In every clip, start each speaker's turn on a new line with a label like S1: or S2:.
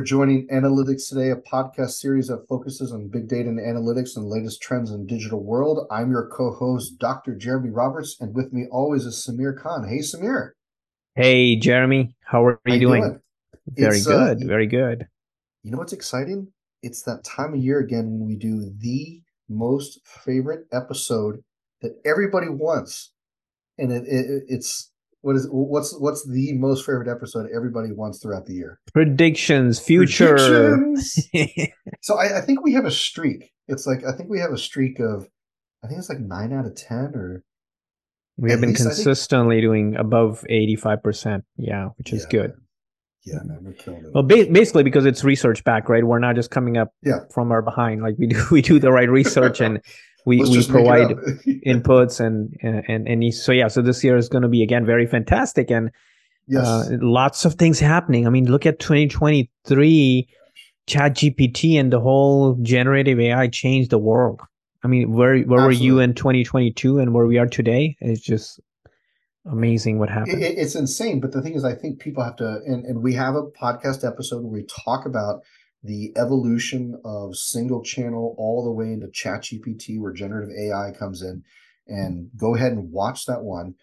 S1: for joining Analytics Today, a podcast series that focuses on big data and analytics and latest trends in digital world. I'm your co-host, Dr. Jeremy Roberts, and with me always is Sameer Khan. Hey, Sameer.
S2: Hey, Jeremy. How are you doing? doing? Very it's, uh, good. Uh, very good.
S1: You know what's exciting? It's that time of year again when we do the most favorite episode that everybody wants, and it, it it's what is what's what's the most favorite episode everybody wants throughout the year?
S2: Predictions, future. Predictions.
S1: so I, I, think we have a streak. It's like I think we have a streak of I think it's like nine out of ten or
S2: we have been least, consistently doing above eighty five percent. Yeah, which is
S1: yeah,
S2: good.
S1: Yeah, man, we're killing it.
S2: Well, ba- basically because it's research back, right? We're not just coming up
S1: yeah.
S2: from our behind. Like we do, we do the right research and we we provide inputs and and and so yeah so this year is going to be again very fantastic and yes. uh, lots of things happening. I mean look at 2023 chat gpt and the whole generative ai changed the world. I mean where where Absolutely. were you in 2022 and where we are today? It's just amazing what happened.
S1: it, it's insane but the thing is i think people have to and, and we have a podcast episode where we talk about the evolution of single channel all the way into ChatGPT, where generative AI comes in, and go ahead and watch that one.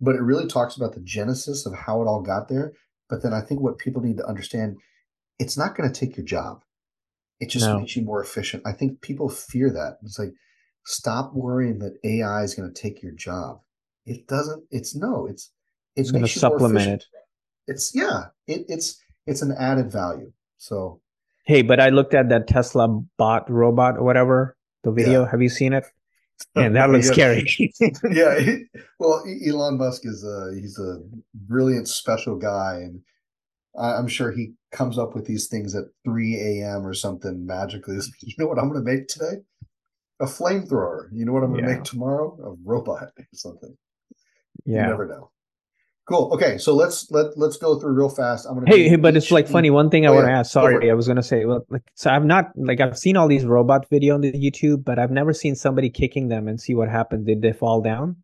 S1: But it really talks about the genesis of how it all got there. But then I think what people need to understand, it's not going to take your job. It just no. makes you more efficient. I think people fear that. It's like, stop worrying that AI is going to take your job. It doesn't. It's no. It's
S2: it's going to supplement it.
S1: It's yeah. It, it's it's an added value. So
S2: Hey, but I looked at that Tesla bot robot or whatever, the video. Yeah. Have you seen it? And that looks scary.
S1: yeah. Well, Elon Musk is a he's a brilliant special guy, and I'm sure he comes up with these things at 3 a.m. or something magically. You know what I'm going to make today? A flamethrower. You know what I'm going to yeah. make tomorrow? A robot or something. Yeah. You never know. Cool. Okay, so let's let let's go through real fast. I'm gonna.
S2: Hey, hey but it's like funny. One thing I oh, want to yeah. ask. Sorry, I was gonna say. Well, like, so I've not like I've seen all these robot video on the YouTube, but I've never seen somebody kicking them and see what happened. Did they fall down?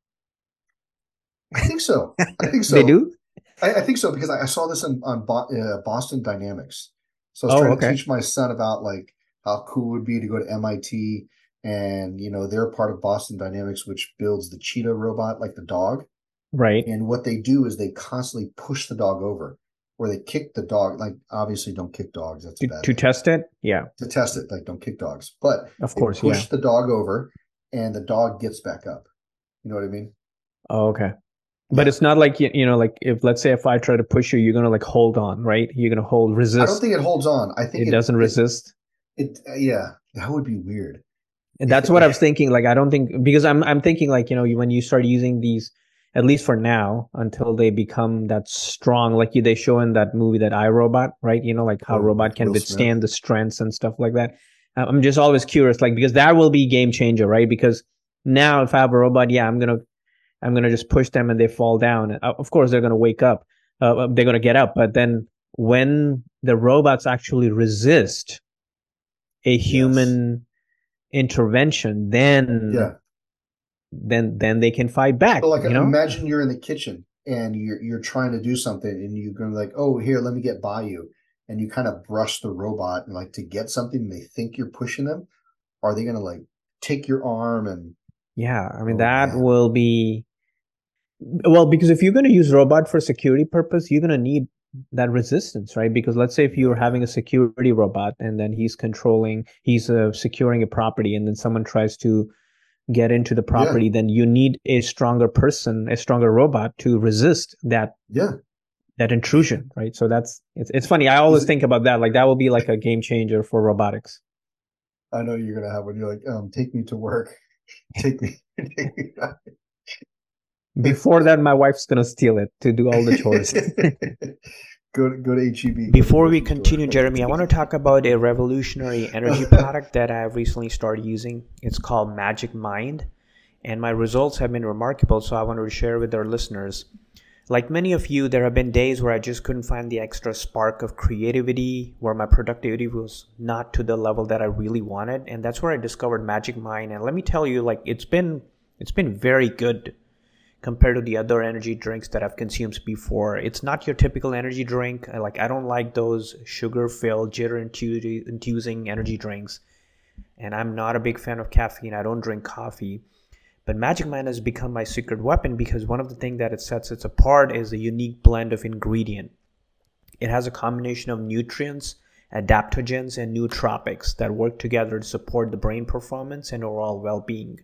S1: I think so. I think so.
S2: they do.
S1: I, I, think so because I, I saw this in, on Bo- uh, Boston Dynamics. So I was oh, trying okay. to teach my son about like how cool it would be to go to MIT, and you know they're part of Boston Dynamics, which builds the cheetah robot, like the dog.
S2: Right.
S1: And what they do is they constantly push the dog over or they kick the dog. Like obviously don't kick dogs. That's
S2: to, to test it. Yeah.
S1: To test it. Like don't kick dogs, but
S2: of course,
S1: push
S2: yeah.
S1: the dog over and the dog gets back up. You know what I mean?
S2: Oh, okay. But yeah. it's not like you know, like if let's say if I try to push you, you're gonna like hold on, right? You're gonna hold resist. I
S1: don't think it holds on. I think
S2: it, it doesn't
S1: it,
S2: resist.
S1: It, uh, yeah, that would be weird.
S2: And that's what I was thinking. Like I don't think because I'm I'm thinking like you know when you start using these at least for now, until they become that strong, like you, they show in that movie, that iRobot, right? You know, like how oh, robot can withstand the strengths and stuff like that. I'm just always curious, like because that will be game changer, right? Because now if I have a robot, yeah, I'm gonna, I'm gonna just push them and they fall down. Uh, of course, they're gonna wake up, uh, uh, they're gonna get up, but then when the robots actually resist a human yes. intervention, then
S1: yeah
S2: then then they can fight back.
S1: So like
S2: you know?
S1: imagine you're in the kitchen and you're you're trying to do something and you're going to like, oh here, let me get by you. And you kind of brush the robot and like to get something they think you're pushing them. Are they gonna like take your arm and
S2: Yeah, I mean oh, that man. will be well, because if you're gonna use robot for security purpose, you're gonna need that resistance right because let's say if you're having a security robot and then he's controlling he's uh, securing a property and then someone tries to get into the property, yeah. then you need a stronger person, a stronger robot to resist that.
S1: Yeah.
S2: That intrusion, right? So that's it's it's funny. I always think about that. Like that will be like a game changer for robotics.
S1: I know you're gonna have when you're like, um, take me to work, take me. Take me
S2: Before that, my wife's gonna steal it to do all the chores.
S1: go to, go to HEB.
S2: Before we continue, Jeremy, I want to talk about a revolutionary energy product that I've recently started using. It's called Magic Mind, and my results have been remarkable. So I wanted to share with our listeners. Like many of you, there have been days where I just couldn't find the extra spark of creativity, where my productivity was not to the level that I really wanted, and that's where I discovered Magic Mind. And let me tell you, like it's been it's been very good compared to the other energy drinks that I've consumed before. It's not your typical energy drink. Like I don't like those sugar-filled, jitter-inducing energy drinks, and I'm not a big fan of caffeine. I don't drink coffee. But Magic Mind has become my secret weapon because one of the things that it sets it apart is a unique blend of ingredient. It has a combination of nutrients, adaptogens, and nootropics that work together to support the brain performance and overall well-being.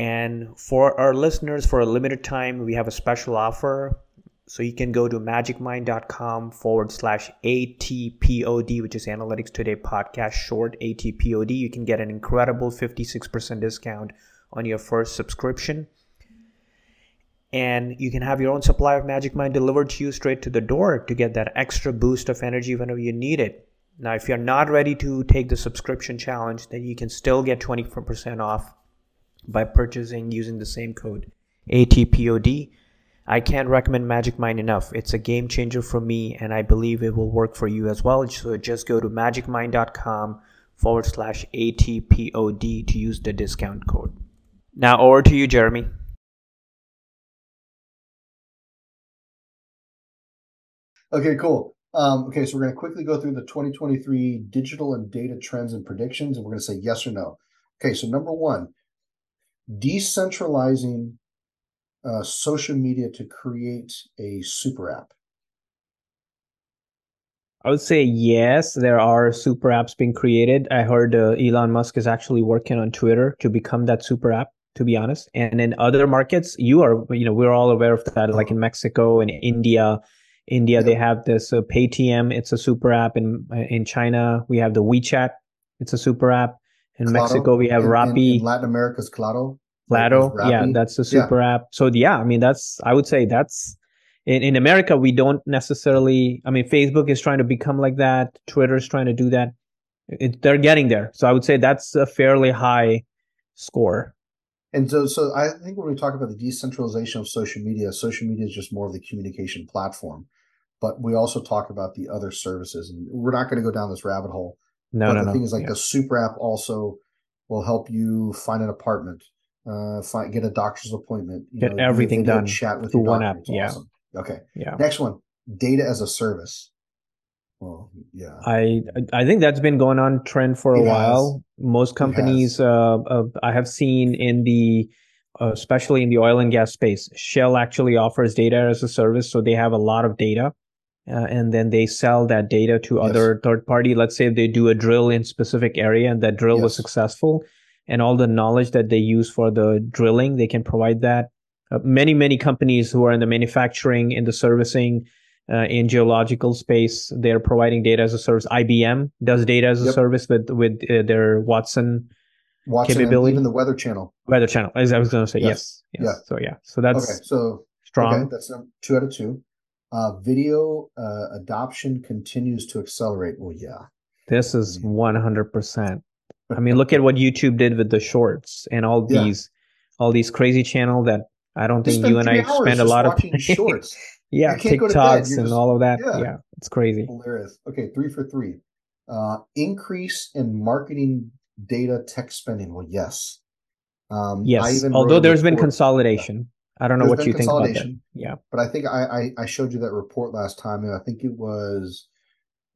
S2: And for our listeners, for a limited time, we have a special offer. So you can go to magicmind.com forward slash ATPOD, which is Analytics Today Podcast short ATPOD. You can get an incredible 56% discount on your first subscription. And you can have your own supply of Magic Mind delivered to you straight to the door to get that extra boost of energy whenever you need it. Now, if you're not ready to take the subscription challenge, then you can still get 20% off by purchasing using the same code ATPOD. I can't recommend Magic Mind enough. It's a game changer for me, and I believe it will work for you as well. So just go to magicmind.com forward slash ATPOD to use the discount code. Now, over to you, Jeremy.
S1: Okay, cool. Um, okay, so we're going to quickly go through the 2023 digital and data trends and predictions, and we're going to say yes or no. Okay, so number one, decentralizing uh, social media to create a super app?
S2: I would say yes, there are super apps being created. I heard uh, Elon Musk is actually working on Twitter to become that super app, to be honest. And in other markets, you are, you know, we're all aware of that, like in Mexico and India. India, yeah. they have this uh, Paytm, it's a super app. In in China, we have the WeChat, it's a super app. In Claro. Mexico, we have in, Rappi.
S1: In, in Latin America's Claro.
S2: Claro, yeah, that's a super yeah. app. So yeah, I mean, that's I would say that's in, in America we don't necessarily. I mean, Facebook is trying to become like that. Twitter is trying to do that. It, they're getting there. So I would say that's a fairly high score.
S1: And so, so I think when we talk about the decentralization of social media, social media is just more of the communication platform. But we also talk about the other services, and we're not going to go down this rabbit hole.
S2: No,
S1: but
S2: no,
S1: the
S2: no.
S1: thing is, like
S2: yeah.
S1: the super app also will help you find an apartment, uh, find get a doctor's appointment,
S2: get know, everything done.
S1: Chat with
S2: through
S1: one
S2: app. Yeah.
S1: Awesome. Okay.
S2: Yeah.
S1: Next one, data as a service. Well, yeah.
S2: I I think that's been going on trend for a
S1: It has.
S2: while. Most companies, uh, uh, I have seen in the, uh, especially in the oil and gas space, Shell actually offers data as a service, so they have a lot of data, uh, and then they sell that data to
S1: Yes.
S2: other third party. Let's say they do a drill in specific area and that drill was successful, and all the knowledge that they use for the drilling, they can provide that. Uh, many many companies who are in the manufacturing, in the servicing, uh, in geological space. They're providing data as a service. IBM does data as a
S1: Yep.
S2: service with with uh, their Watson
S1: Watson
S2: capability.
S1: even the Weather Channel.
S2: weather channel. As I was going to say,
S1: Yes.
S2: yes, yes.
S1: Yeah.
S2: So yeah, so that's
S1: okay, so
S2: strong.
S1: okay, that's number two out of two. Uh, video uh, adoption continues to accelerate. Well, yeah,
S2: This is one hundred percent. I mean, look at what YouTube did with the shorts and all
S1: Yeah.
S2: these all these crazy channel that I don't
S1: You
S2: think you and I spend a lot of
S1: shorts.
S2: yeah,
S1: You can't go to bed,
S2: TikToks and
S1: just-
S2: all of that.
S1: yeah.
S2: Yeah, it's crazy.
S1: Hilarious. Okay, three for three. Uh, increase in marketing data tech spending. Well, yes. Um,
S2: Yes, although there's been consolidation. I don't know
S1: There's
S2: what you think about that.
S1: consolidation.
S2: Yeah.
S1: but I think I, I I showed you that report last time, and I think it was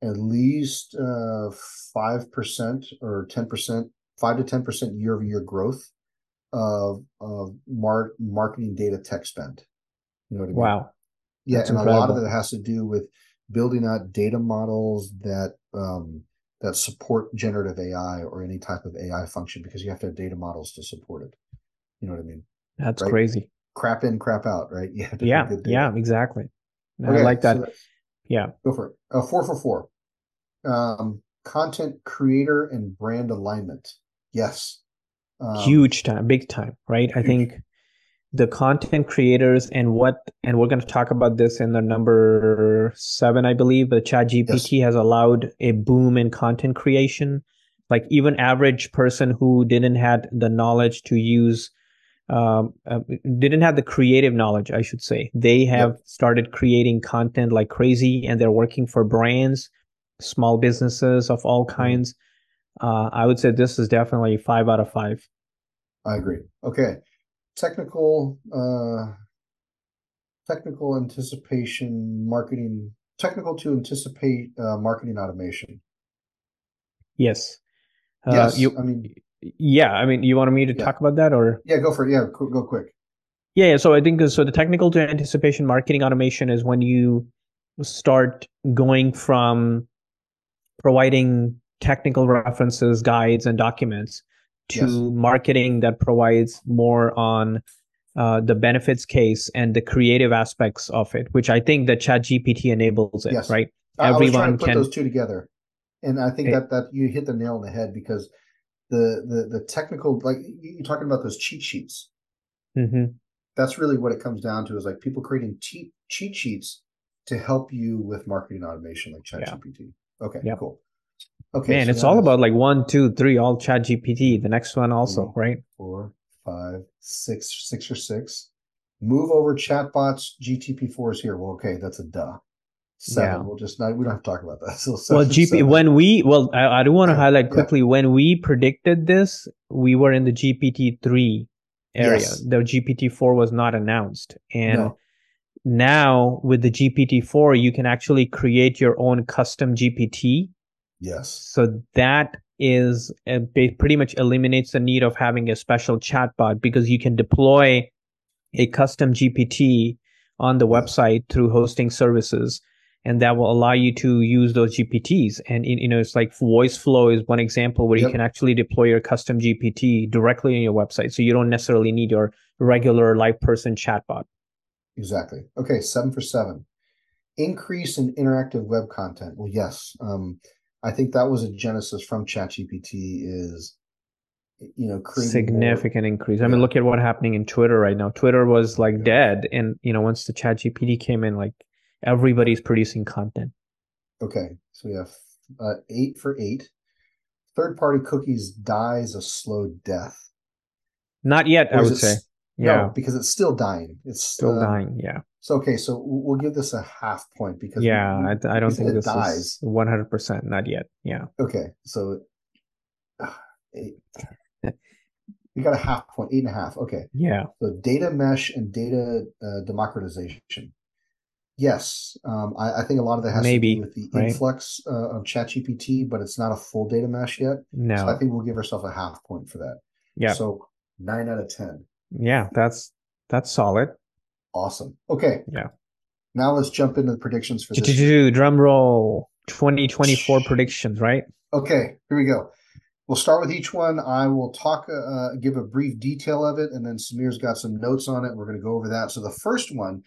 S1: at least uh five percent or ten percent, five to ten percent year over year growth of of mar- marketing data tech spend. You know what I mean?
S2: Wow.
S1: Yeah,
S2: That's
S1: and a lot of
S2: incredible.
S1: it has to do with building out data models that um, that support generative AI or any type of AI function because you have to have data models to support it. You know what I mean?
S2: That's
S1: Right.
S2: crazy.
S1: Crap in, crap out, right? To
S2: Yeah. Yeah. Exactly. I like that.
S1: so
S2: yeah.
S1: go for it. Uh, four for four. Um, content creator and brand alignment. Yes. Um,
S2: Huge time, big time, right? I think the content creators and what, and we're going to talk about this in the number seven, I believe. The Chat GPT has allowed a boom in content creation. Like even average person who didn't had the knowledge to use, um, uh, didn't have the creative knowledge, I should say. They have started creating content like crazy, and they're working for brands, small businesses of all
S1: Mm-hmm.
S2: kinds. Uh, I would say this is definitely five out of five.
S1: I agree. Okay. technical uh technical anticipation marketing technical to anticipate uh, marketing automation
S2: Yes. Uh,
S1: yes
S2: you,
S1: i mean
S2: yeah, I mean, you wanted me to
S1: Yeah.
S2: talk about that or?
S1: yeah go for it yeah go quick
S2: Yeah, yeah. So I think so. The technical to anticipation marketing automation is when you start going from providing technical references, guides, and documents to
S1: Yes.
S2: marketing that provides more on uh, the benefits case and the creative aspects of it, which I think that ChatGPT enables it,
S1: Yes.
S2: right?
S1: I- I was trying
S2: Everyone
S1: to put
S2: can-
S1: those two together, and I think that that you hit the nail on the head because the the the technical like you- you're talking about those cheat sheets.
S2: hmm
S1: That's really what it comes down to is like people creating cheat cheat sheets to help you with marketing automation like
S2: Yeah.
S1: Okay,
S2: Yep.
S1: cool. Okay,
S2: Man,
S1: so
S2: it's all about like one, two, three, all ChatGPT. The next one also,
S1: Mhm.
S2: right?
S1: four, five, six, six or six. Move over chatbots. GTP4 is here. Well, okay, that's a duh. Seven.
S2: Yeah.
S1: We'll just not. We don't have to talk about that. So
S2: well gp
S1: seven.
S2: when we well i, I do want to
S1: Yeah,
S2: highlight
S1: yeah.
S2: quickly when we predicted this we were in the gpt-3 area
S1: Yes.
S2: the gpt-4 was not announced and
S1: No.
S2: Now with the gpt-4 you can actually create your own custom gpt
S1: Yes.
S2: so that is uh, ba- pretty much eliminates the need of having a special chatbot because you can deploy a custom GPT on the website through hosting services, and that will allow you to use those GPTs. And you know, it's like Voiceflow is one example where you can actually deploy your custom GPT directly on your website, so you don't necessarily need your regular live person chatbot.
S1: Exactly. Okay, seven for seven. Increase in interactive web content. Well, yes. Um, I think that was a genesis from ChatGPT. Is you know creating more-
S2: Significant increase. I mean, look at what's happening in Twitter right now. Twitter was like
S1: Yeah.
S2: dead, and you know, once the ChatGPT came in, like everybody's producing content.
S1: Okay, so we have uh, eight for eight. Third party cookies dies a slow death.
S2: Not yet, I would say. Yeah,
S1: No, because it's still dying. It's
S2: still
S1: um,
S2: dying. Yeah.
S1: So okay, so we'll give this a half point because
S2: yeah
S1: we-
S2: I, I don't think
S1: it
S2: this
S1: dies.
S2: is 100% not yet yeah
S1: Okay, so eight. we got a half point, eight and a half. Okay,
S2: yeah
S1: so data mesh and data uh, democratization. Yes, um, I, I think a lot of that has
S2: Maybe,
S1: to do with the
S2: right?
S1: influx uh, of ChatGPT, but it's not a full data mesh yet.
S2: no
S1: So I think we'll give ourselves a half point for that.
S2: yeah
S1: So nine out of ten.
S2: Yeah that's that's solid
S1: Awesome. Okay.
S2: Yeah.
S1: Now let's jump into the predictions for this.
S2: drum roll 2024 predictions right
S1: Okay, here we go. We'll start with each one. I will talk, uh, give a brief detail of it, and then Sameer's got some notes on it. We're going to go over that. So the first one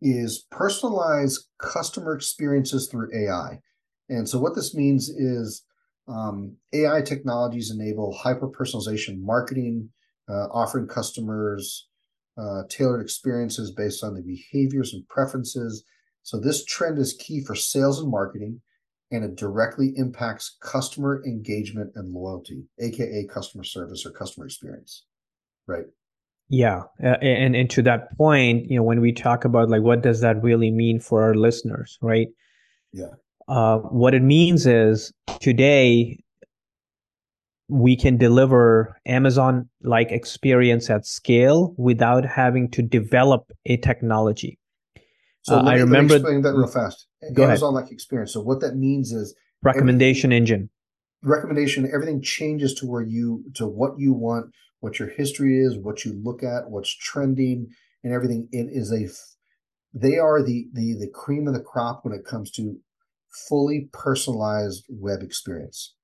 S1: is personalize customer experiences through AI. And so what this means is um, AI technologies enable hyper personalization marketing, uh, offering customers uh, tailored experiences based on the behaviors and preferences. So this trend is key for sales and marketing and it directly impacts customer engagement and loyalty, aka customer service or customer experience. Right.
S2: yeah uh, and and to that point you know when we talk about like what does that really mean for our listeners right
S1: Yeah.
S2: uh, what it means is today we can deliver amazon like experience at scale without having to develop a technology
S1: So
S2: Uh, I
S1: me, me
S2: remember-
S1: explain that real fast. Amazon like experience. So what that means is
S2: recommendation engine
S1: recommendation, everything changes to where you to what you want, what your history is, what you look at, what's trending, and everything. It is a they are the the the cream of the crop when it comes to fully personalized web experience.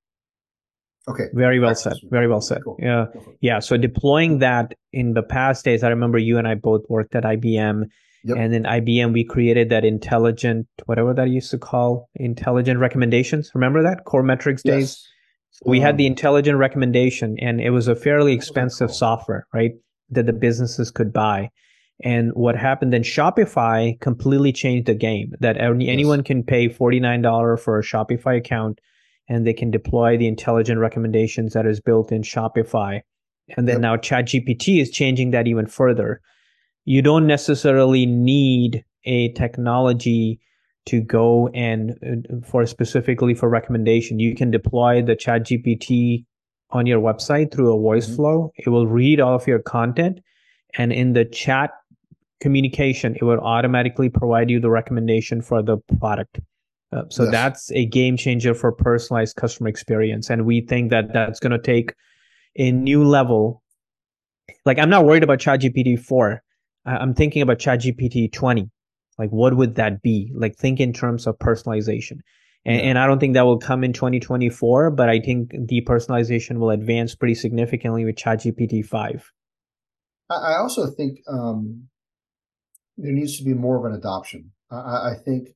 S1: Okay.
S2: very well
S1: to
S2: said very well said
S1: Cool.
S2: yeah yeah so deploying that in the past days i remember you and i both worked at ibm
S1: Yep.
S2: and in ibm we created that intelligent whatever that used to call intelligent recommendations remember that Coremetrics days
S1: Yes.
S2: So we had the
S1: Um,
S2: intelligent recommendation, and it was a fairly
S1: What was that
S2: expensive
S1: called?
S2: software, right? That the businesses could buy. And what happened then, Shopify completely changed the game that any,
S1: Yes.
S2: anyone can pay $49 for a Shopify account and they can deploy the intelligent recommendations that is built in Shopify. And then
S1: Yep.
S2: now ChatGPT is changing that even further. You don't necessarily need a technology to go and uh, for specifically for recommendation you can deploy the chat gpt on your website through a voice
S1: Mhm.
S2: flow it will read all of your content and in the chat communication, it would automatically provide you the recommendation for the product. Uh, so yes. that's a game changer for personalized customer experience, and we think that that's going to take a new level. Like I'm not worried about ChatGPT four. I'm thinking about ChatGPT twenty. Like what would that be? Like think in terms of personalization. And, yeah. and I don't think that will come in 2024, but I think depersonalization will advance pretty significantly with ChatGPT 5.
S1: I also think um, there needs to be more of an adoption. I, I, think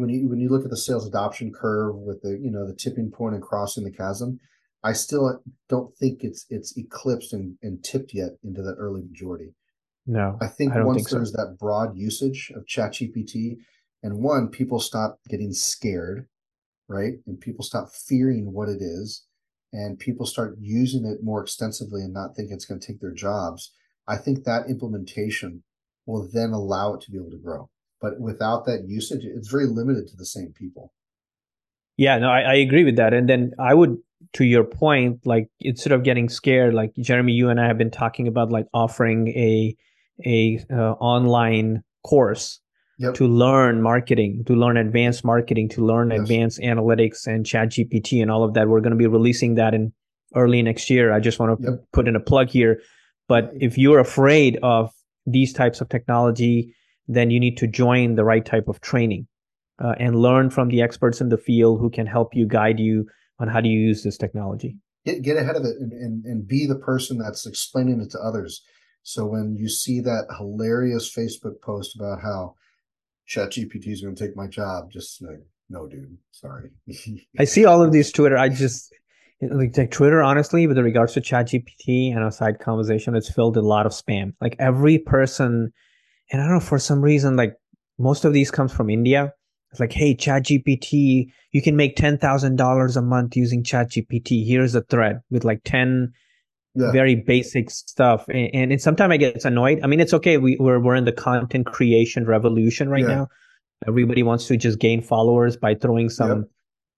S1: when you when you look at the sales adoption curve with the you know the tipping point and crossing the chasm, I still don't think it's it's eclipsed and, and tipped yet into that early majority.
S2: No,
S1: I think I once think there's so. that broad usage of ChatGPT, and one people stop getting scared right? And people stop fearing what it is and people start using it more extensively and not think it's going to take their jobs. I think that implementation will then allow it to be able to grow. But without that usage, it's very limited to the same people.
S2: Yeah, no, I, I agree with that. And then I would, to your point, like instead of getting scared, like Jeremy, you and I have been talking about like offering a a uh, online course yep. to learn marketing, to learn advanced marketing, to learn yes. advanced analytics and chat GPT and all of that. We're going to be releasing that in early next year. I just want to yep. put in a plug here. But if you're afraid of these types of technology, then you need to join the right type of training uh, and learn from the experts in the field who can help you guide you on how to use this technology.
S1: Get, get ahead of it and, and, and be the person that's explaining it to others. So when you see that hilarious Facebook post about how chat gpt is going to take my job just like no dude sorry
S2: i see all of these twitter i just like, like twitter honestly with regards to chat gpt and a side conversation it's filled with a lot of spam like every person and i don't know for some reason like most of these comes from india. It's like hey chat gpt you can make $10000 a month using chat gpt here's a thread with like 10 yeah. very basic stuff. And, and, and sometimes i get annoyed. I mean it's okay. We, we're, we're in the content creation revolution right yeah. now. Everybody wants to just gain followers by throwing some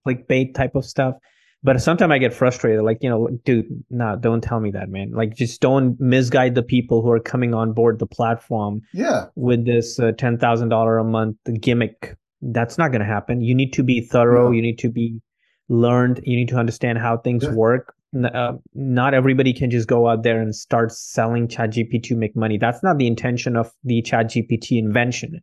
S2: yep. clickbait type of stuff but sometimes i get frustrated like you know dude nah don't tell me that man like just don't misguide the people who are coming on board the platform
S1: yeah
S2: with this uh, $10000 a month gimmick that's not going to happen you need to be thorough yeah. you need to be learned you need to understand how things yeah. work uh, not everybody can just go out there and start selling ChatGPT to make money. That's not the intention of the ChatGPT invention.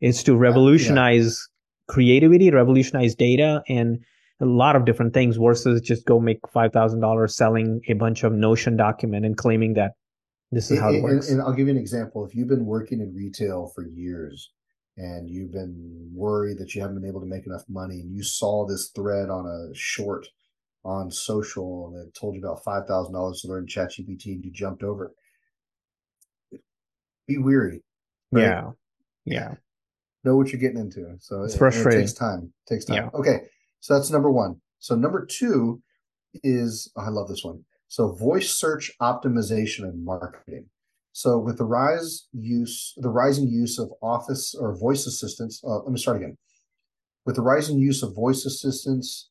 S2: It's to revolutionize yeah. creativity, revolutionize data, and a lot of different things versus just go make five thousand dollars selling a bunch of Notion document and claiming that this is how it, works.
S1: And, and I'll give you an example. If you've been working in retail for years and you've been worried that you haven't been able to make enough money, and you saw this thread on a short on social and it told you about five thousand dollars to learn ChatGPT and you jumped over Be weary.
S2: Right? Yeah. Yeah.
S1: Know what you're getting into. So
S2: it's it, frustrating.
S1: It takes time. It takes time. Yeah. Okay. So that's number one. So number two is oh, I love this one. So voice search optimization and marketing. So with the rise use, the rising use of office or voice assistants, uh, let me start again. With the rising use of voice assistants,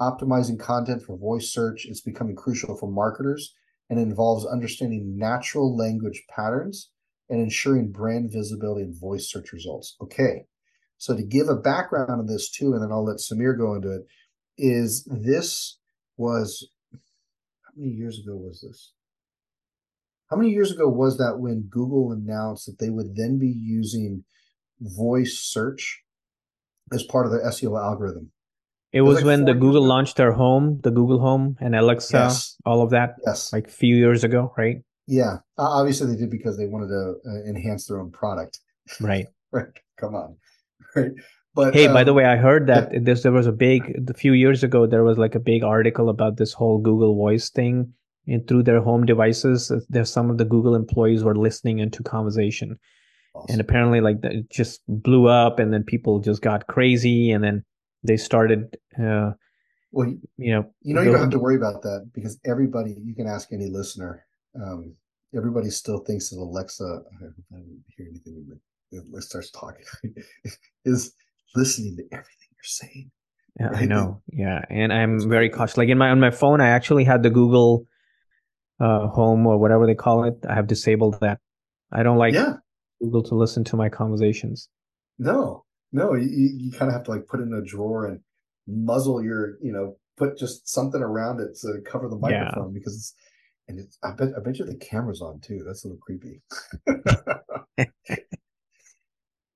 S1: Optimizing content for voice search is becoming crucial for marketers and involves understanding natural language patterns and ensuring brand visibility in voice search results. Okay. So to give a background on this too, and then I'll let Sameer go into it, is this was how many years ago was this? How many years ago was that when Google announced that they would then be using voice search as part of their SEO algorithm?
S2: It was, like when the Google ago. launched their home, the Google Home and Alexa, yes. all of that.
S1: Yes.
S2: Like a few years ago, right?
S1: Yeah. Obviously, they did because they wanted to uh, enhance their own product.
S2: Right.
S1: right. Come on. Right. But
S2: hey, um, by the way, I heard that yeah. this there was a big a few years ago. There was like a big article about this whole Google Voice thing, and through their home devices, uh, there's some of the Google employees were listening into conversation, awesome. and apparently, like that it just blew up, and then people just got crazy, and then they started uh,
S1: well you know you know you don't have to worry about that because everybody you can ask any listener um, everybody still thinks that alexa i don't hear anything it starts talking is listening to everything you're saying
S2: yeah right? i know yeah and i'm very cautious like in my on my phone i actually had the google uh, home or whatever they call it i have disabled that I don't like
S1: yeah.
S2: Google to listen to my conversations.
S1: No, no, you, you kind of have to like put it in a drawer and muzzle your, you know, put just something around it to cover the microphone yeah. because it's, and it's, I bet, I bet you the camera's on too. That's a little creepy.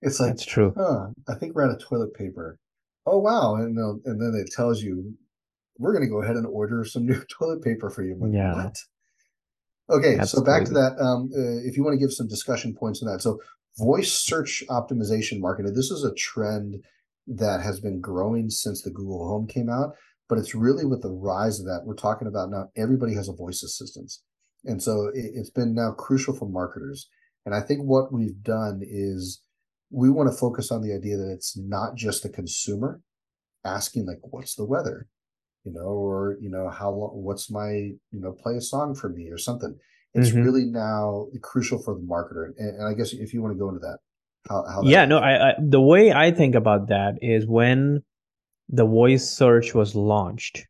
S1: it's like,
S2: that's true.
S1: Huh, I think we're out of toilet paper. Oh, wow. And, and then it tells you, we're going to go ahead and order some new toilet paper for you. Like,
S2: yeah. What?
S1: Okay, so back to that. Um, uh, if you want to give some discussion points on that, so voice search optimization marketing. This is a trend that has been growing since the Google Home came out, but it's really with the rise of that. We're talking about now everybody has a voice assistant, and so it, it's been now crucial for marketers. And I think what we've done is we want to focus on the idea that it's not just the consumer asking like, "What's the weather?" you know, or you know, how long what's my you know, play a song for me or something. It's mm-hmm. really now crucial for the marketer, and, and, I guess if you want to go into that, how, how
S2: yeah, no, I, I the way I think about that is when the voice search was launched.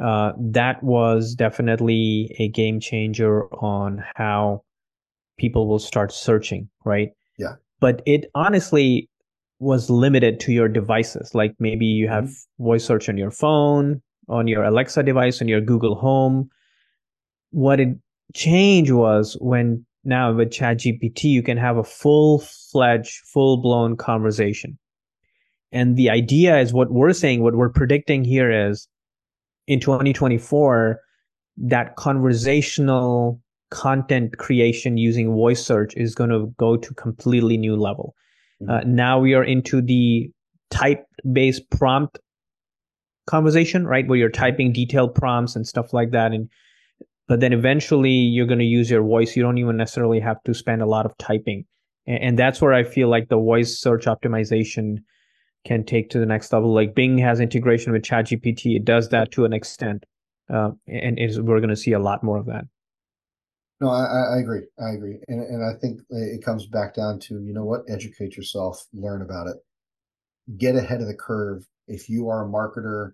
S2: Uh, that was definitely a game changer on how people will start searching, right?
S1: Yeah.
S2: But it honestly was limited to your devices. Like maybe you have mm-hmm. voice search on your phone, on your Alexa device, on your Google Home. What it changed was when now with ChatGPT, you can have a full fledged, full blown conversation. And the idea is what we're saying, what we're predicting here is in 2024, that conversational content creation using voice search is going to go to completely new level. Mm-hmm. Uh, now we are into the type based prompt conversation, right? Where you're typing detailed prompts and stuff like that. And but then eventually you're going to use your voice. You don't even necessarily have to spend a lot of typing. And, and that's where I feel like the voice search optimization can take to the next level. Like Bing has integration with ChatGPT. It does that to an extent. Uh, and we're going to see a lot more of that.
S1: No, I, I agree. I agree. And, and I think it comes back down to, you know what, educate yourself, learn about it, get ahead of the curve. If you are a marketer,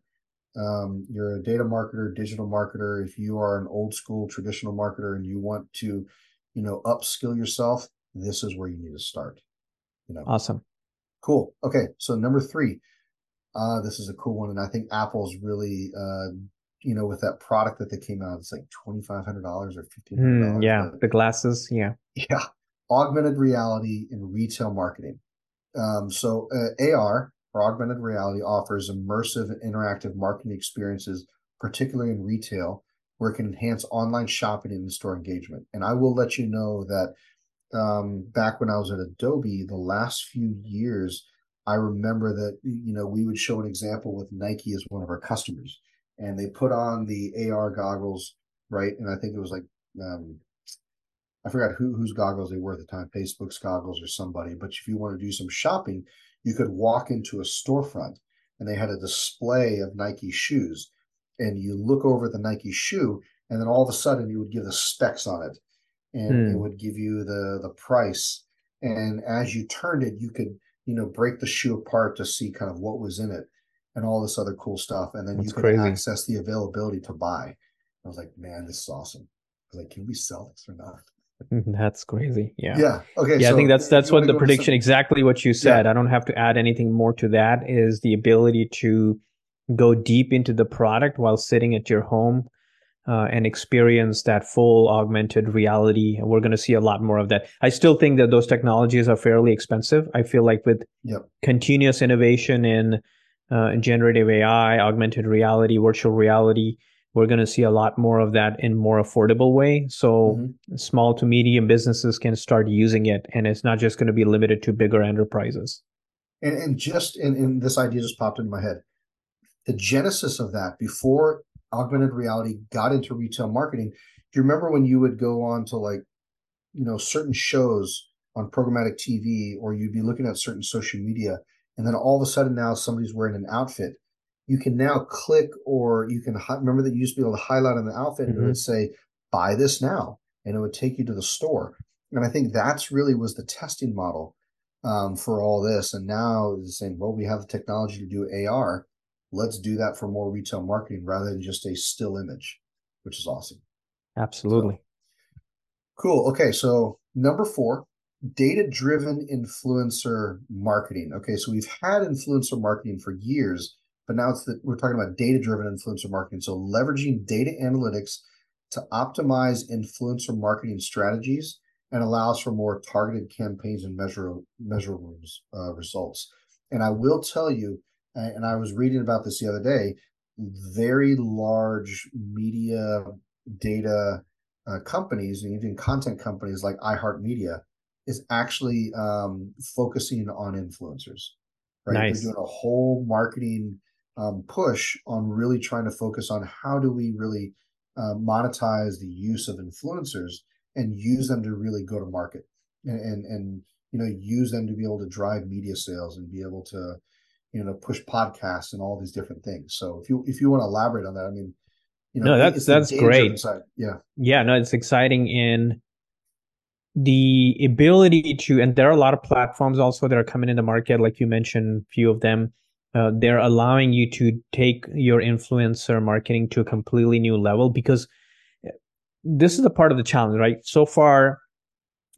S1: um, you're a data marketer, digital marketer, if you are an old school traditional marketer and you want to, you know, upskill yourself, this is where you need to start.
S2: You know. Awesome.
S1: Cool. Okay. So number three, uh, this is a cool one. And I think Apple's really uh, you know, with that product that they came out, it's like twenty five hundred dollars or fifteen hundred dollars.
S2: Mm, yeah, the glasses. Yeah.
S1: Yeah. Augmented reality in retail marketing. Um, so uh, AR or augmented reality offers immersive and interactive marketing experiences, particularly in retail, where it can enhance online shopping and in-store engagement. And I will let you know that um, back when I was at Adobe, the last few years, I remember that you know we would show an example with Nike as one of our customers, and they put on the AR goggles, right? And I think it was like um, I forgot who whose goggles they were at the time, Facebook's goggles or somebody. But if you want to do some shopping, you could walk into a storefront and they had a display of Nike shoes. And you look over the Nike shoe, and then all of a sudden you would give the specs on it, and hmm. it would give you the the price. And as you turned it, you could you know break the shoe apart to see kind of what was in it, and all this other cool stuff. And then That's you can crazy. access the availability to buy. I was like, man, this is awesome. Like, can we sell this or not?
S2: That's crazy. Yeah.
S1: Yeah. Okay.
S2: Yeah, so I think that's that's what the prediction some... exactly what you said. Yeah. I don't have to add anything more to that. Is the ability to go deep into the product while sitting at your home uh, and experience that full augmented reality. We're going to see a lot more of that. I still think that those technologies are fairly expensive. I feel like with
S1: yep.
S2: continuous innovation in uh, generative AI, augmented reality, virtual reality, we're going to see a lot more of that in more affordable way. So mm-hmm. small to medium businesses can start using it and it's not just going to be limited to bigger enterprises.
S1: And, and just in, in this idea just popped into my head. The genesis of that before augmented reality got into retail marketing do you remember when you would go on to like you know certain shows on programmatic tv or you'd be looking at certain social media and then all of a sudden now somebody's wearing an outfit. You can now click or you can remember that you used to be able to highlight on the outfit mm-hmm. and it would say buy this now and it would take you to the store. And i think that's really was the testing model um, for all this. And now is saying well we have the technology to do ar let's do that for more retail marketing rather than just a still image which is awesome.
S2: Absolutely. So,
S1: cool. Okay. So Number four, data driven influencer marketing. Okay, so we've had influencer marketing for years, but now it's that we're talking about data driven influencer marketing. So leveraging data analytics to optimize influencer marketing strategies and allows for more targeted campaigns and measure, measurable uh, results. And I will tell you, and I was reading about this the other day, very large media data uh, companies and even content companies like iHeartMedia is actually um, focusing on influencers. Right, nice. they're doing a whole marketing um, push on really trying to focus on how do we really uh, monetize the use of influencers and use them to really go to market and, and, and you know use them to be able to drive media sales and be able to you know push podcasts and all these different things so if you if you want to elaborate on that i mean
S2: you know no that's that's great
S1: yeah
S2: yeah no it's exciting in the ability to and there are a lot of platforms also that are coming in the market like you mentioned a few of them uh, they're allowing you to take your influencer marketing to a completely new level because uh, this is the part of the challenge right so far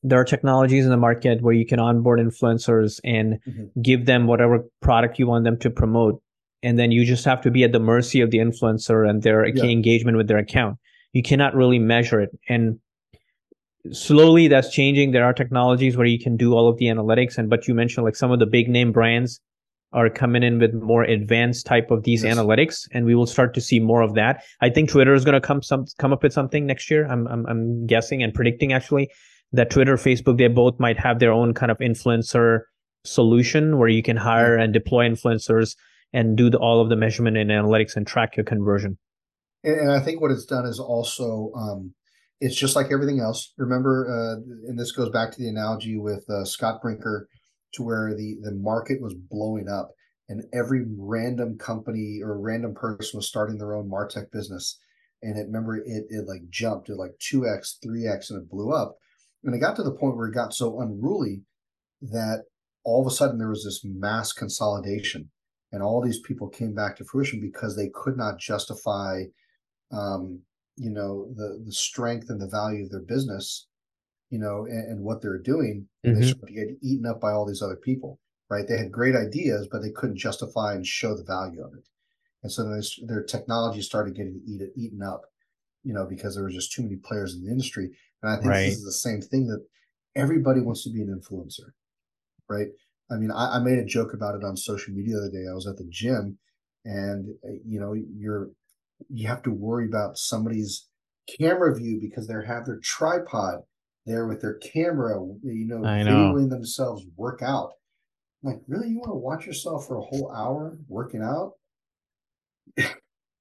S2: there are technologies in the market where you can onboard influencers and mm-hmm. give them whatever product you want them to promote and then you just have to be at the mercy of the influencer and their yeah. engagement with their account you cannot really measure it and slowly that's changing. There are technologies where you can do all of the analytics and but you mentioned like some of the big name brands are coming in with more advanced type of these yes. analytics and we will start to see more of that. I think twitter is going to come some come up with something next year. I'm, I'm i'm guessing and predicting actually that twitter facebook they both might have their own kind of influencer solution where you can hire and deploy influencers and do the, all of the measurement and analytics and track your conversion.
S1: And, and i think what it's done is also um, it's just like everything else. Remember uh, and this goes back to the analogy with uh, scott brinker to where the the market was blowing up and every random company or random person was starting their own martech business. And it remember it it like jumped. To like 2x 3x and it blew up. And it got to the point where it got so unruly that all of a sudden there was this mass consolidation and all these people came back to fruition because they could not justify um, you know the the strength and the value of their business you know, and, and what they're doing, mm-hmm. they to get eaten up by all these other people, right? They had great ideas, but they couldn't justify and show the value of it. And so their technology started getting eat, eaten up, you know, because there were just too many players in the industry. And I think right. this is the same thing that everybody wants to be an influencer, right? I mean, I, I made a joke about it on social media the other day. I was at the gym, and uh, you know, you're you have to worry about somebody's camera view because they have their tripod there with their camera, you know, I videoing themselves work out. I'm like, really, you want to watch yourself for a whole hour working out?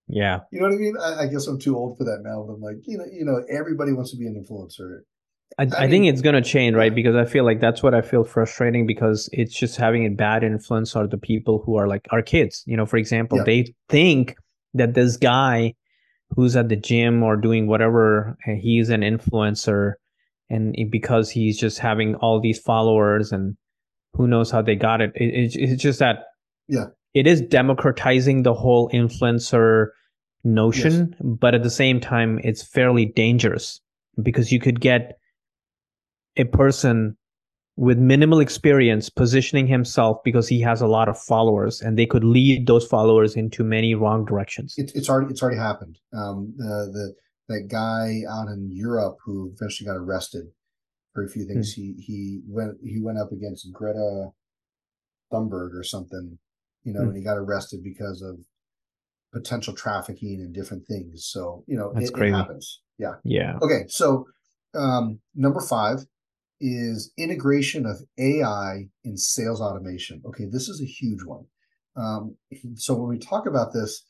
S2: yeah,
S1: you know what I mean. I, I, guess I'm too old for that now. But I'm like, you know, you know, everybody wants to be an influencer.
S2: I, I, I mean, think it's gonna change, right? Because I feel like that's what I feel frustrating because it's just having a bad influence on the people who are like our kids. You know, for example, yeah. they think that this guy who's at the gym or doing whatever, eh, he's an influencer and because he's just having all these followers and who knows how they got it, it, it it's just that
S1: yeah
S2: it is democratizing the whole influencer notion yes. but at the same time it's fairly dangerous because you could get a person with minimal experience positioning himself because he has a lot of followers and they could lead those followers into many wrong directions
S1: it, it's already it's already happened um the the that guy out in Europe who eventually got arrested for a few things. Hmm. He he went he went up against Greta Thunberg or something, you know, hmm. and he got arrested because of potential trafficking and different things. So you know, it, it, happens. Yeah.
S2: Yeah.
S1: Okay. So um, number five is integration of AI in sales automation. Okay, this is a huge one. Um, so when we talk about this,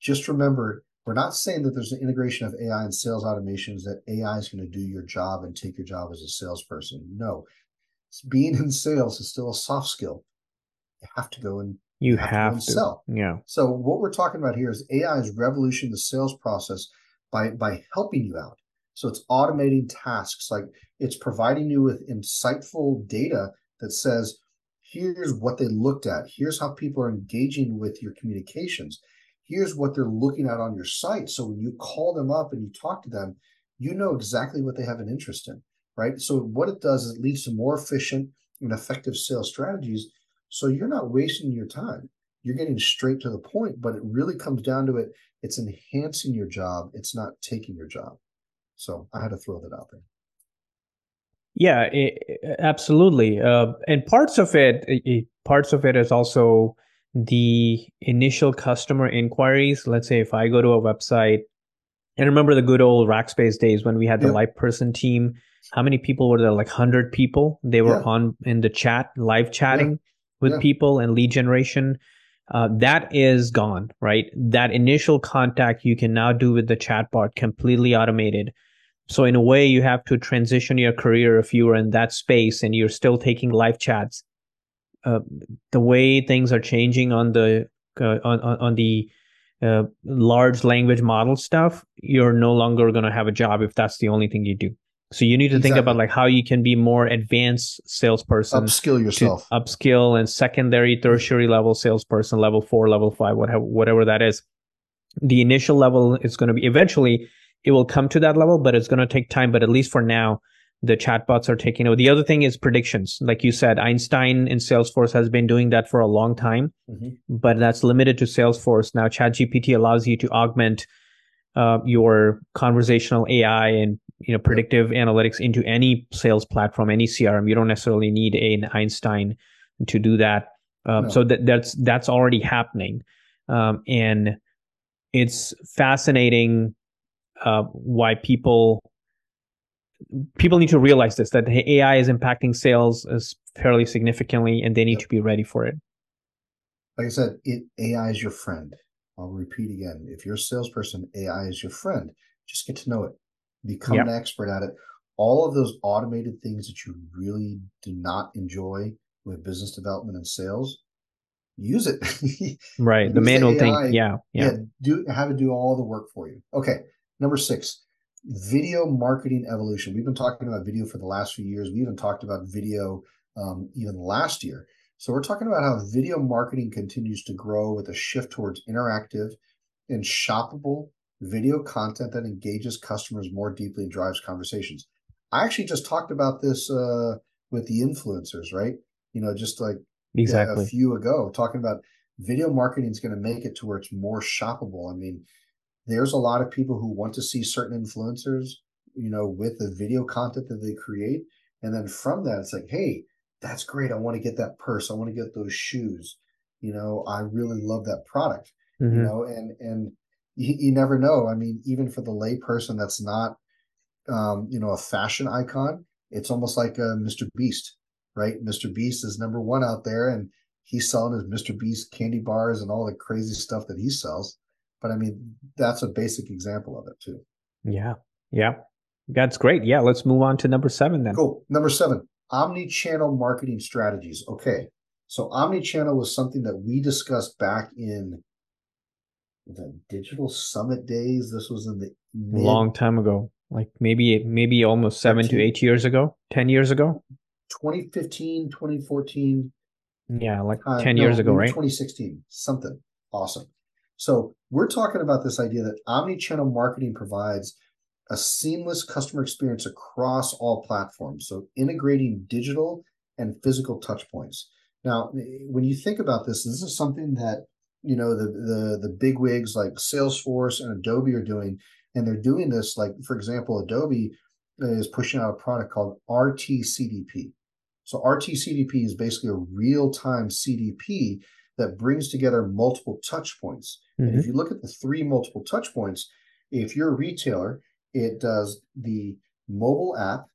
S1: just remember we're not saying that there's an integration of AI and sales automations that AI is going to do your job and take your job as a salesperson. No, being in sales is still a soft skill. You have to go and
S2: you, you have, have, to, to
S1: sell.
S2: Yeah.
S1: So what we're talking about here is AI is revolutioning the sales process by by helping you out. So it's automating tasks like it's providing you with insightful data that says, here's what they looked at, here's how people are engaging with your communications here's what they're looking at on your site. So when you call them up and you talk to them, you know exactly what they have an interest in, right? So what it does is it leads to more efficient and effective sales strategies. So you're not wasting your time. You're getting straight to the point, but it really comes down to it. It's enhancing your job. It's not taking your job. So I had to throw that out there.
S2: Yeah, it, absolutely. Uh, and parts of it, it, parts of it is also the initial customer inquiries. Let's say if I go to a website, and remember the good old Rackspace days when we had the live person team. How many people were there? Like hundred people. They were yeah. on in the chat, live chatting yeah. with yeah. people and lead generation. Uh, that is gone, right? That initial contact you can now do with the chatbot completely automated. So in a way, you have to transition your career if you are in that space and you're still taking live chats. Uh, the way things are changing on the uh, on on the uh, large language model stuff, you're no longer going to have a job if that's the only thing you do. So you need to exactly. think about like how you can be more advanced salesperson,
S1: upskill yourself,
S2: upskill and secondary, tertiary level salesperson, level four, level five, whatever whatever that is. The initial level is going to be eventually it will come to that level, but it's going to take time. But at least for now, the chatbots are taking over. The other thing is predictions. Like you said, Einstein in Salesforce has been doing that for a long time, mm-hmm. but that's limited to Salesforce. Now, ChatGPT allows you to augment uh, your conversational AI and you know predictive analytics into any sales platform, any CRM. You don't necessarily need an Einstein to do that. Um, no. So that, that's that's already happening, um, and it's fascinating uh, why people people need to realize this that AI is impacting sales is fairly significantly, and they need to be ready for it.
S1: Like I said, it AI is your friend. I'll repeat again: if you're a salesperson, AI is your friend. Just get to know it, become yep. an expert at it. All of those automated things that you really do not enjoy with business development and sales, use it.
S2: right, use the manual the thing. Yeah, yeah, yeah.
S1: Do have it do all the work for you. Okay, number six video marketing evolution. We've been talking about video for the last few years. We even talked about video um, even last year. So we're talking about how video marketing continues to grow with a shift towards interactive and shoppable video content that engages customers more deeply and drives conversations. I actually just talked about this uh, with the influencers, right? You know, just like
S2: exactly
S1: a few ago, talking about video marketing is going to make it to where it's more shoppable. I mean, there's a lot of people who want to see certain influencers, you know, with the video content that they create. And then from that, it's like, hey, that's great. I want to get that purse. I want to get those shoes. You know, I really love that product. Mm-hmm. You know, and and you, you, never know. I mean, even for the lay person that's not, um, you know, a fashion icon, it's almost like a Mr. Beast, right? Mr. Beast is number one out there, and he's selling his Mr. Beast candy bars and all the crazy stuff that he sells. But I mean, that's a basic example of it too.
S2: Yeah. Yeah. That's great. Yeah. Let's move on to number seven then.
S1: Cool. Number seven, omni-channel marketing strategies. Okay. So omni-channel was something that we discussed back in the digital summit days. This was in the
S2: mid- long time ago, like maybe maybe almost seven 13, to eight years ago, ten years ago.
S1: 2015, 2014.
S2: Yeah, like uh, 10 no, years ago, right?
S1: 2016, something awesome. So we're talking about this idea that omni-channel marketing provides a seamless customer experience across all platforms. So integrating digital and physical touch points. Now, eh, when you think about this, this is something that you know the the the big wigs like Salesforce and Adobe are doing, and they're doing this. Like for example, Adobe is pushing out a product called RTCDP. So RTCDP is basically a real time CDP that brings together multiple touch points. Mm-hmm. And if mm-hmm. you look at the three multiple touch points, if you're a retailer, it does the mobile app,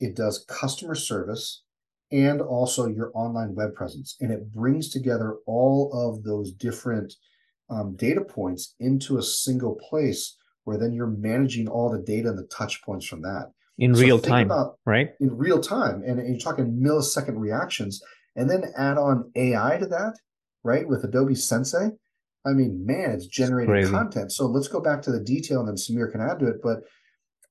S1: it does customer service, and also your online web presence. And it brings together all of those different um, data points into a single place where then you're managing all the data and the touch points from that.
S2: In so real time, about, right?
S1: In real time. And, and you're talking millisecond reactions. And then add on AI to that right? With Adobe Sensei. I mean, man, it's generating content. So let's go back to the detail and then Sameer can add to it. But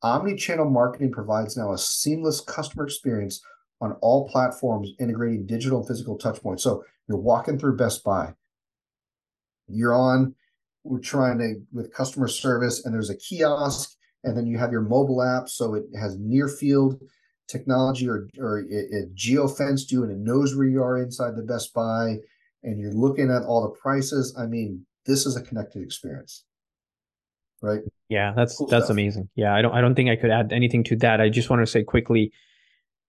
S1: omni-channel marketing provides now a seamless customer experience on all platforms, integrating digital and physical touchpoints. So you're walking through Best Buy. You're on, we're trying to with customer service, and there's a kiosk, and then you have your mobile app, so it has near field technology or or it, it geofenced you and it knows where you are inside the Best Buy and you're looking at all the prices. I mean, this is a connected experience. Right?
S2: Yeah, that's cool that's stuff. amazing. Yeah, I don't I don't think I could add anything to that. I just want to say quickly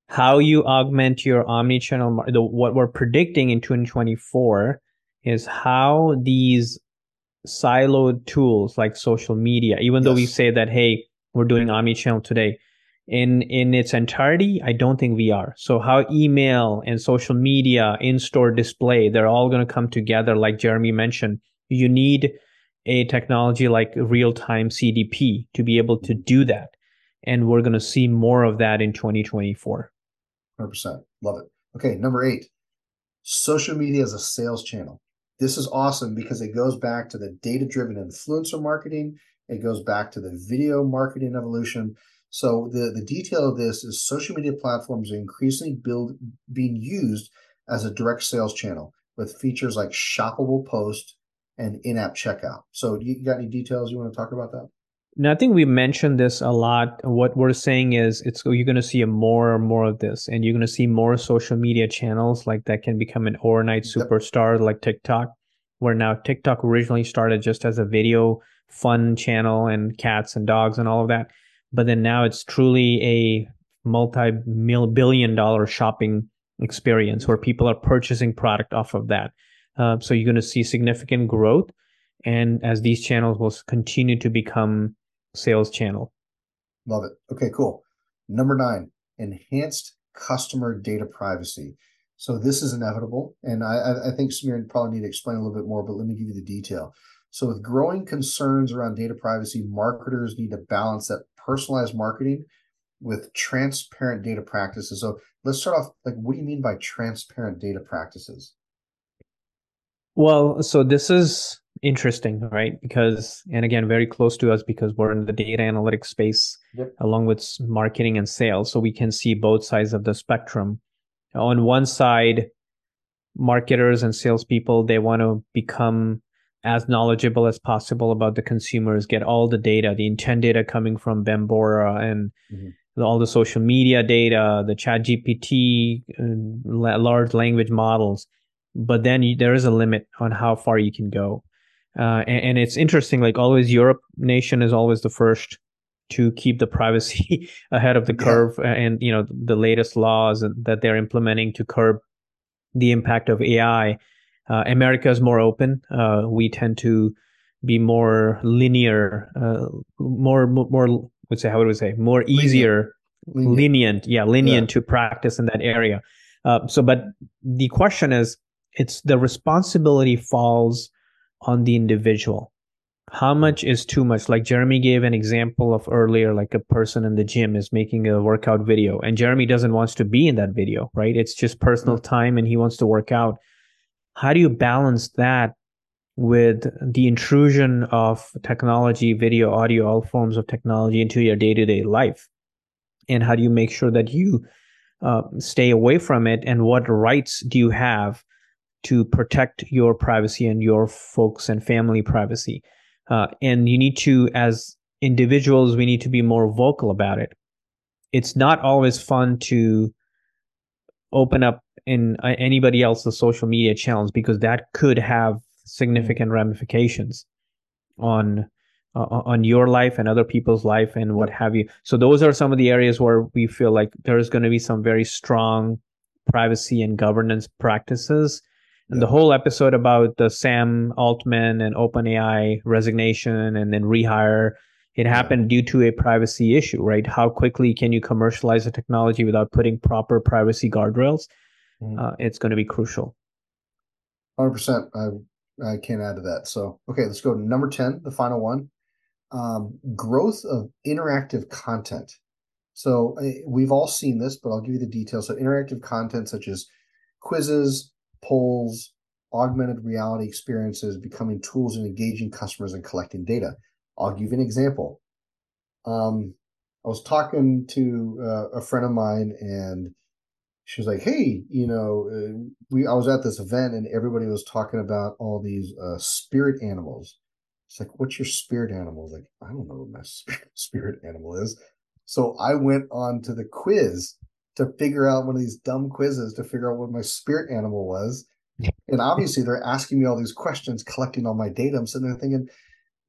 S2: how you augment your omni-channel the, what we're predicting in 2024 is how these siloed tools like social media even yes. though we say that hey we're doing omni-channel today in in its entirety i don't think we are so how email and social media in-store display they're all going to come together like jeremy mentioned. You need a technology like real-time cdp to be able to do that. And we're going to see more of that in 2024
S1: 100% love it. Okay number eight. Social media as a sales channel. This is awesome because it goes back to the data-driven influencer marketing. It goes back to the video marketing evolution so the, the detail of this is social media platforms are increasingly build, being used as a direct sales channel with features like shoppable post and in-app checkout. So you got any details you want to talk about that?
S2: Now, I think we mentioned this a lot. What we're saying is it's you're going to see a more and more of this, and you're going to see more social media channels like that can become an overnight superstar yep. like TikTok, where now TikTok originally started just as a video fun channel and cats and dogs and all of that but then now it's truly a multi-billion dollar shopping experience where people are purchasing product off of that. Uh, so you're going to see significant growth, and as these channels will continue to become sales channel.
S1: Love it. Okay, cool. Number nine, enhanced customer data privacy. So this is inevitable, and I, I think Sameer probably need to explain a little bit more, but let me give you the detail. So with growing concerns around data privacy, marketers need to balance that personalized marketing with transparent data practices. So let's start off like what do you mean by transparent data practices?
S2: Well, so this is interesting, right? Because and again, very close to us because we're in the data analytics space yep. along with marketing and sales. So we can see both sides of the spectrum. On one side, marketers and salespeople, they want to become as knowledgeable as possible about the consumers, get all the data, the intent data coming from Bombora and mm-hmm. all the social media data, the chat GPT, uh, large language models. But then you, there is a limit on how far you can go. Uh, and, and, it's interesting, like always, Europe nation is always the first to keep the privacy ahead of the curve yeah. and, you know, the latest laws that they're implementing to curb the impact of AI uh, America is more open. Uh, we tend to be more linear, uh, more more would say how would we say more easier, lenient, lenient yeah, lenient yeah. to practice in that area. Uh, so, but the question is, it's the responsibility falls on the individual. How much is too much? Like Jeremy gave an example of earlier, like a person in the gym is making a workout video, and Jeremy doesn't wants to be in that video, right? It's just personal time, and he wants to work out how do you balance that with the intrusion of technology, video, audio, all forms of technology into your day to day life? And how do you make sure that you uh, stay away from it? And what rights do you have to protect your privacy and your folks and family privacy? Uh, and you need to, as individuals, we need to be more vocal about it. It's not always fun to open up in uh, anybody else's social media channels because that could have significant ramifications on uh, on your life and other people's life and what have you. So those are some of the areas where we feel like there's going to be some very strong privacy and governance practices. And the whole episode about the Sam Altman and OpenAI resignation and then rehire, it happened yeah. due to a privacy issue, right? How quickly can you commercialize a technology without putting proper privacy guardrails? Mm-hmm. uh, it's going to be crucial.
S1: Hundred percent. I I can't add to that. So okay, let's go to number ten, the final one. Um, growth of interactive content. So uh, we've all seen this, but I'll give you the details. So interactive content such as quizzes, polls, augmented reality experiences becoming tools in engaging customers and collecting data. I'll give you an example. Um, I was talking to uh, a friend of mine, and she was like, "Hey, you know, uh, we I was at this event and everybody was talking about all these uh, spirit animals." It's like, "What's your spirit animal?" Like, "I don't know what my spirit animal is." So I went on to the quiz to figure out one of these dumb quizzes to figure out what my spirit animal was. And obviously, they're asking me all these questions, collecting all my data. I'm sitting there thinking,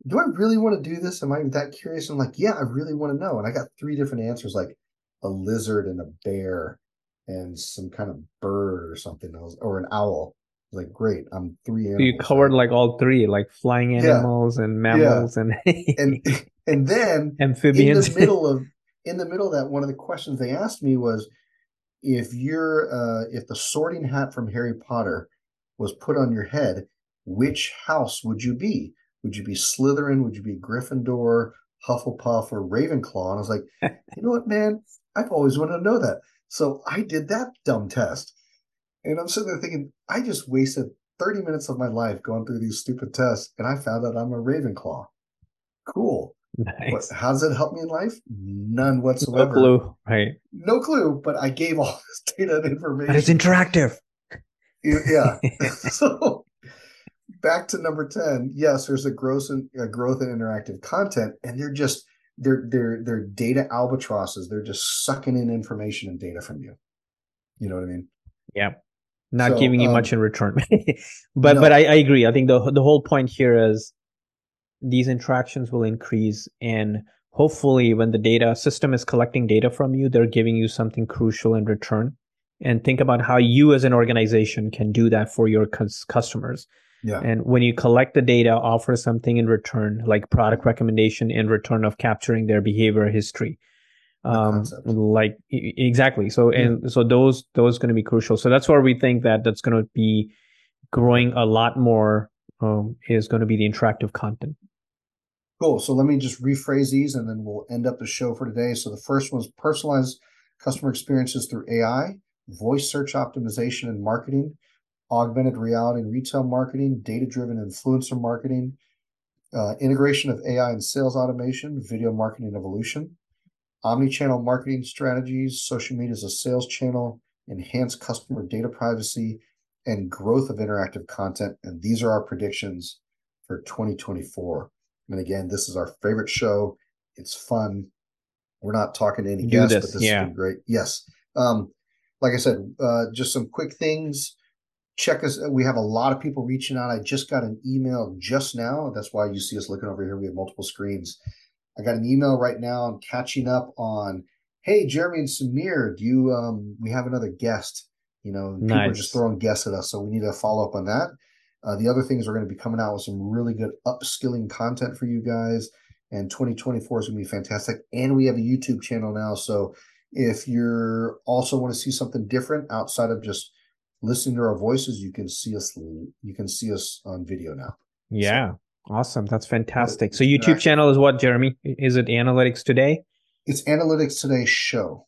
S1: do I really want to do this? Am I that curious? I'm like, yeah, I really want to know. And I got three different answers, like a lizard and a bear and some kind of bird or something else, or an owl. Like, great, I'm three animals.
S2: You covered like all three, like flying animals yeah. and mammals
S1: yeah.
S2: and
S1: and and then
S2: amphibians.
S1: In the middle of in the middle of that, one of the questions they asked me was, if you're uh, if the sorting hat from Harry Potter was put on your head, which house would you be? Would you be Slytherin? Would you be Gryffindor, Hufflepuff, or Ravenclaw? And I was like, you know what, man? I've always wanted to know that. So I did that dumb test. And I'm sitting there thinking, I just wasted 30 minutes of my life going through these stupid tests, and I found out I'm a Ravenclaw. Cool. Nice. how does it help me in life? None whatsoever.
S2: No clue. Right.
S1: No clue, but I gave all this data and information.
S2: But it's interactive.
S1: Yeah. so back to number 10. Yes, there's a a growth in interactive content, and they're just they're they're they're data albatrosses. They're just sucking in information and data from you. You know what I mean?
S2: Yeah. Not so, giving you um, much in return. but no. but I, I agree. I think the the whole point here is these interactions will increase and hopefully when the data system is collecting data from you they're giving you something crucial in return and think about how you as an organization can do that for your customers
S1: yeah.
S2: and when you collect the data offer something in return like product recommendation in return of capturing their behavior history um like exactly so and so those those going to be crucial so that's where we think that that's going to be growing a lot more um, is going to be the interactive content
S1: Cool. So let me just rephrase these and then we'll end up the show for today. So the first one is personalized customer experiences through AI, voice search optimization and marketing, augmented reality and retail marketing, data driven influencer marketing, uh, integration of AI and sales automation, video marketing evolution, omni-channel marketing strategies, social media as a sales channel, enhanced customer data privacy, and growth of interactive content. And these are our predictions for 2024. And again, this is our favorite show. It's fun. We're not talking to any guests, this, but this yeah. has been great. Yes. Um, like I said, uh, just some quick things. Check us. We have a lot of people reaching out. I just got an email just now. That's why you see us looking over here. We have multiple screens. I got an email right now. I'm catching up on. Hey, Jeremy and Sameer, do you? Um, we have another guest. You know, people are just throwing guests at us, so we need to follow up on that. Uh, the other things are going to be coming out with some really good upskilling content for you guys. And 2024 is going to be fantastic. And we have a YouTube channel now. So if you're also want to see something different outside of just listening to our voices, you can see us. You can see us on video now.
S2: Yeah, so, awesome. That's fantastic. So YouTube channel is what, Jeremy? Is it Analytics Today?
S1: It's Analytics Today Show.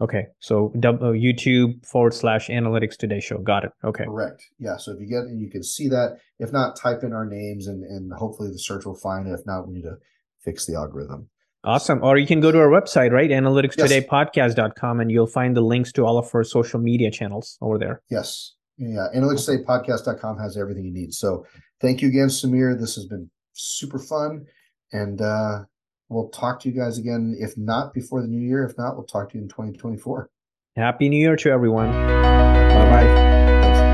S2: Okay, so uh, YouTube forward slash Analytics Today Show. Got it. Okay.
S1: Correct. Yeah. So if you get, and you can see that. If not, type in our names and and hopefully the search will find it. If not, we need to fix the algorithm.
S2: Awesome. Or you can go to our website, right? Analyticstodaypodcast.com, and you'll find the links to all of our social media channels over there.
S1: Yes. Yeah. Analyticstodaypodcast.com has everything you need. So thank you again, Sameer. This has been super fun. And uh, we'll talk to you guys again, if not before the new year. If not, we'll talk to you in 2024.
S2: Happy New Year to everyone. Bye bye.